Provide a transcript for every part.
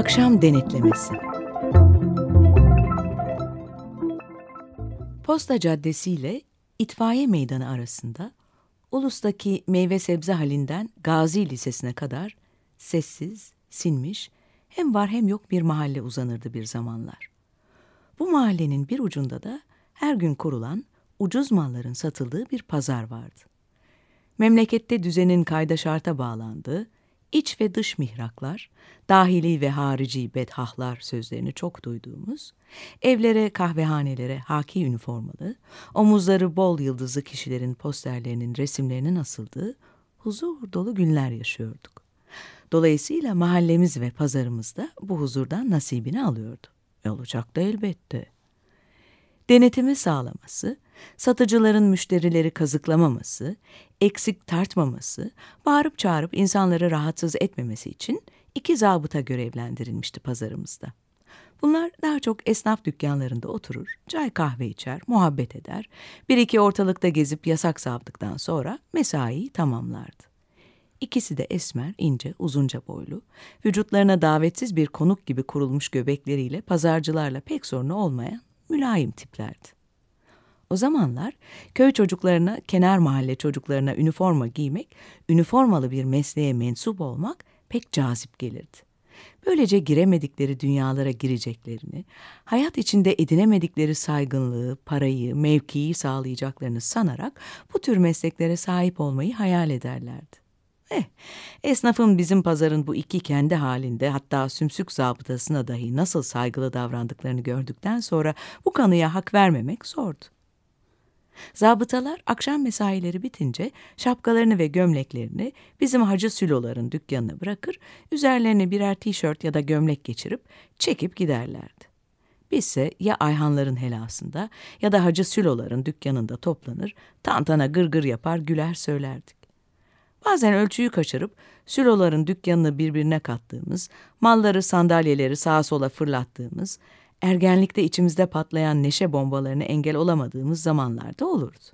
Akşam denetlemesi. Posta Caddesi ile İtfaiye Meydanı arasında Ulus'taki meyve sebze halinden Gazi Lisesi'ne kadar sessiz, sinmiş, hem var hem yok bir mahalle uzanırdı bir zamanlar. Bu mahallenin bir ucunda da her gün kurulan ucuz malların satıldığı bir pazar vardı. Memlekette düzenin kayda şarta bağlandığı, iç ve dış mihraklar, dahili ve harici bedhahlar sözlerini çok duyduğumuz, evlere, kahvehanelere haki üniformalı, omuzları bol yıldızlı kişilerin posterlerinin resimlerinin asıldığı huzur dolu günler yaşıyorduk. Dolayısıyla mahallemiz ve pazarımız da bu huzurdan nasibini alıyordu. E olacak da elbette. Denetimi sağlaması, satıcıların müşterileri kazıklamaması, eksik tartmaması, bağırıp çağırıp insanları rahatsız etmemesi için iki zabıta görevlendirilmişti pazarımızda. Bunlar daha çok esnaf dükkanlarında oturur, çay kahve içer, muhabbet eder, bir iki ortalıkta gezip yasak savdıktan sonra mesaiyi tamamlardı. İkisi de esmer, ince, uzunca boylu, vücutlarına davetsiz bir konuk gibi kurulmuş göbekleriyle pazarcılarla pek sorunu olmayan mülayim tiplerdi. O zamanlar köy çocuklarına, kenar mahalle çocuklarına üniforma giymek, üniformalı bir mesleğe mensup olmak pek cazip gelirdi. Böylece giremedikleri dünyalara gireceklerini, hayat içinde edinemedikleri saygınlığı, parayı, mevkiyi sağlayacaklarını sanarak bu tür mesleklere sahip olmayı hayal ederlerdi. Eh, esnafın bizim pazarın bu iki kendi halinde hatta sümsük zabıtasına dahi nasıl saygılı davrandıklarını gördükten sonra bu kanıya hak vermemek zordu. Zabıtalar akşam mesaileri bitince şapkalarını ve gömleklerini bizim Hacı Süloların dükkanına bırakır, üzerlerine birer tişört ya da gömlek geçirip çekip giderlerdi. Bizse ya Ayhanların helasında ya da Hacı Süloların dükkanında toplanır, tantana gırgır yapar güler söylerdik. Bazen ölçüyü kaçırıp Süloların dükkanını birbirine kattığımız, malları sandalyeleri sağa sola fırlattığımız, ergenlikte içimizde patlayan neşe bombalarını engel olamadığımız zamanlarda olurdu.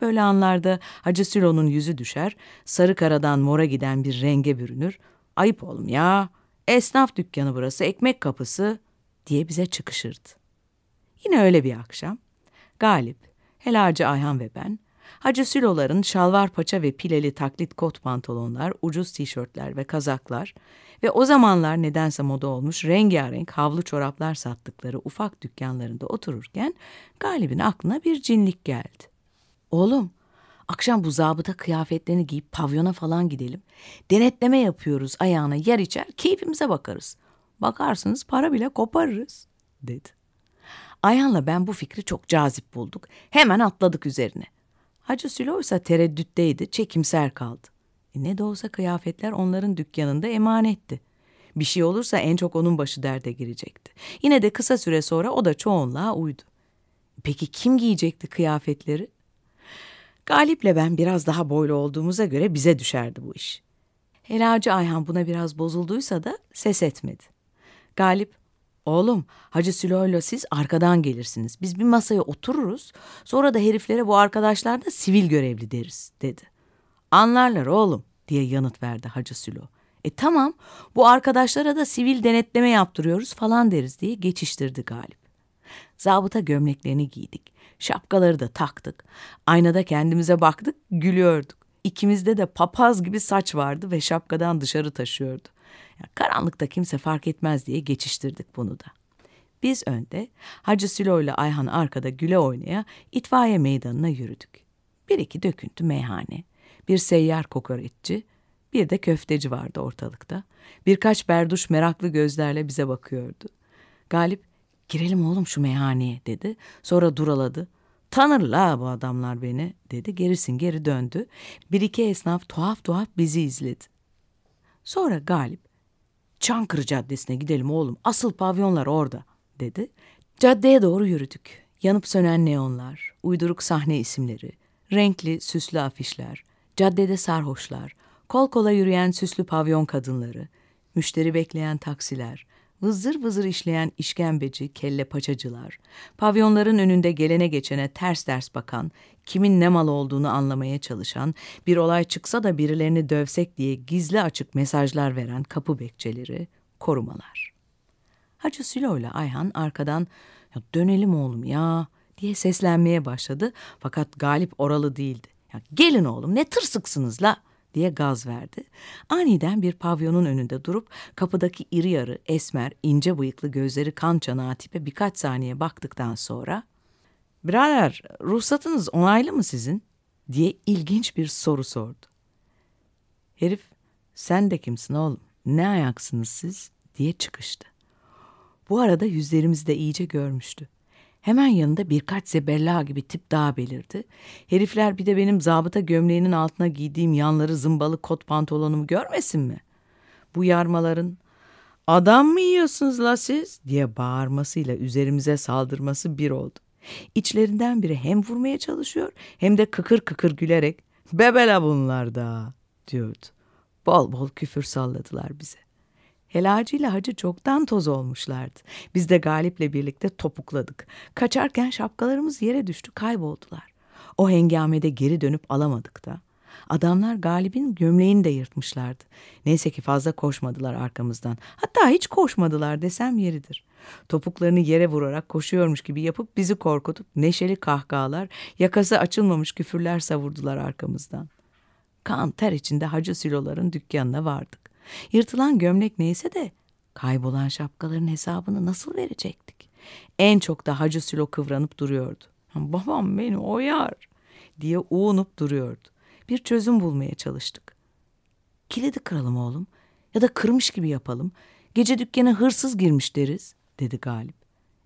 Böyle anlarda Hacı Sülo'nun yüzü düşer, sarı karadan mora giden bir renge bürünür. Ayıp oğlum ya, esnaf dükkanı burası, ekmek kapısı diye bize çıkışırdı. Yine öyle bir akşam, Galip, Helacı Ayhan ve ben, Hacı Süloların şalvar paça ve pileli taklit kot pantolonlar, ucuz tişörtler ve kazaklar ve o zamanlar nedense moda olmuş rengarenk havlu çoraplar sattıkları ufak dükkanlarında otururken Galip'in aklına bir cinlik geldi. Oğlum, akşam bu zabıta kıyafetlerini giyip pavyona falan gidelim. Denetleme yapıyoruz ayağına yer içer, keyfimize bakarız. Bakarsınız para bile koparırız, dedi. Ayhan'la ben bu fikri çok cazip bulduk. Hemen atladık üzerine. Hacı Sülo ise tereddütteydi, çekimser kaldı. E ne de olsa kıyafetler onların dükkanında emanetti. Bir şey olursa en çok onun başı derde girecekti. Yine de kısa süre sonra o da çoğunluğa uydu. Peki kim giyecekti kıyafetleri? Galip'le ben biraz daha boylu olduğumuza göre bize düşerdi bu iş. Helacı Ayhan buna biraz bozulduysa da ses etmedi. Galip, oğlum Hacı Sülo'yla siz arkadan gelirsiniz. Biz bir masaya otururuz. Sonra da heriflere bu arkadaşlar da sivil görevli deriz dedi. Anlarlar oğlum diye yanıt verdi Hacı Sülo. E tamam bu arkadaşlara da sivil denetleme yaptırıyoruz falan deriz diye geçiştirdi Galip. Zabıta gömleklerini giydik. Şapkaları da taktık. Aynada kendimize baktık, gülüyorduk. İkimizde de papaz gibi saç vardı ve şapkadan dışarı taşıyordu. Yani karanlıkta kimse fark etmez diye geçiştirdik bunu da. Biz önde, Hacı Sülo ile Ayhan arkada güle oynaya itfaiye meydanına yürüdük. Bir iki döküntü meyhane, bir seyyar kokoreççi, bir de köfteci vardı ortalıkta. Birkaç berduş meraklı gözlerle bize bakıyordu. Galip, girelim oğlum şu meyhaneye dedi. Sonra duraladı. Tanır la bu adamlar beni dedi. Gerisin geri döndü. Bir iki esnaf tuhaf tuhaf bizi izledi. Sonra Galip, Çankırı Caddesi'ne gidelim oğlum. Asıl pavyonlar orada dedi. Caddeye doğru yürüdük. Yanıp sönen neonlar, uyduruk sahne isimleri, renkli süslü afişler, caddede sarhoşlar, kol kola yürüyen süslü pavyon kadınları, müşteri bekleyen taksiler, vızır vızır işleyen işkembeci, kelle paçacılar, pavyonların önünde gelene geçene ters ters bakan, kimin ne mal olduğunu anlamaya çalışan, bir olay çıksa da birilerini dövsek diye gizli açık mesajlar veren kapı bekçeleri, korumalar. Hacı Sülo ile Ayhan arkadan ya dönelim oğlum ya diye seslenmeye başladı fakat Galip oralı değildi. Ya gelin oğlum ne tırsıksınız la diye gaz verdi. Aniden bir pavyonun önünde durup kapıdaki iri yarı, esmer, ince bıyıklı gözleri kan çanağı tipe birkaç saniye baktıktan sonra ''Birader ruhsatınız onaylı mı sizin?'' diye ilginç bir soru sordu. Herif sen de kimsin oğlum ne ayaksınız siz diye çıkıştı. Bu arada yüzlerimizi de iyice görmüştü. Hemen yanında birkaç zebella gibi tip daha belirdi. Herifler bir de benim zabıta gömleğinin altına giydiğim yanları zımbalı kot pantolonumu görmesin mi? Bu yarmaların adam mı yiyorsunuz la siz diye bağırmasıyla üzerimize saldırması bir oldu. İçlerinden biri hem vurmaya çalışıyor hem de kıkır kıkır gülerek bebela bunlar da diyordu. Bol bol küfür salladılar bize. Helacı ile hacı çoktan toz olmuşlardı. Biz de Galip'le birlikte topukladık. Kaçarken şapkalarımız yere düştü, kayboldular. O hengamede geri dönüp alamadık da. Adamlar Galip'in gömleğini de yırtmışlardı. Neyse ki fazla koşmadılar arkamızdan. Hatta hiç koşmadılar desem yeridir. Topuklarını yere vurarak koşuyormuş gibi yapıp bizi korkutup neşeli kahkahalar, yakası açılmamış küfürler savurdular arkamızdan. Kan ter içinde Hacı Siloların dükkanına vardık. Yırtılan gömlek neyse de kaybolan şapkaların hesabını nasıl verecektik? En çok da Hacı Sülo kıvranıp duruyordu. Babam beni oyar diye uğunup duruyordu. Bir çözüm bulmaya çalıştık. Kilidi kıralım oğlum ya da kırmış gibi yapalım. Gece dükkana hırsız girmiş deriz dedi Galip.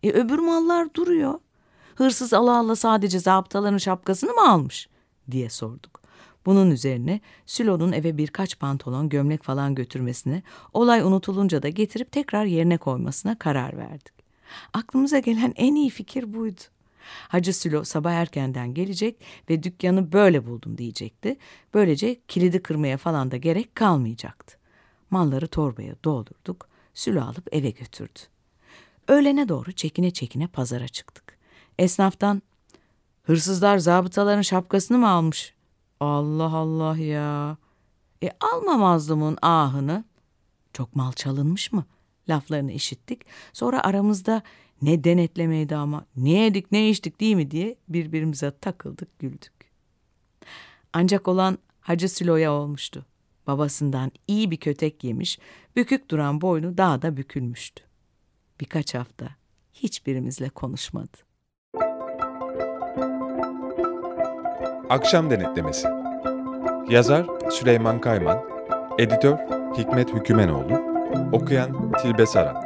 E öbür mallar duruyor. Hırsız ala ala sadece zabıtaların şapkasını mı almış diye sorduk. Bunun üzerine Sülo'nun eve birkaç pantolon, gömlek falan götürmesine, olay unutulunca da getirip tekrar yerine koymasına karar verdik. Aklımıza gelen en iyi fikir buydu. Hacı Sülo sabah erkenden gelecek ve dükkanı böyle buldum diyecekti. Böylece kilidi kırmaya falan da gerek kalmayacaktı. Malları torbaya doldurduk, Sülo alıp eve götürdü. Öğlene doğru çekine çekine pazara çıktık. Esnaftan, hırsızlar zabıtaların şapkasını mı almış Allah Allah ya. E alma mazlumun ahını. Çok mal çalınmış mı? Laflarını işittik. Sonra aramızda ne denetlemeydi ama ne yedik ne içtik değil mi diye birbirimize takıldık güldük. Ancak olan Hacı Sülo'ya olmuştu. Babasından iyi bir kötek yemiş, bükük duran boynu daha da bükülmüştü. Birkaç hafta hiçbirimizle konuşmadı. Akşam Denetlemesi. Yazar Süleyman Kayman Editör Hikmet Hükümenoğlu Okuyan Tilbe Saran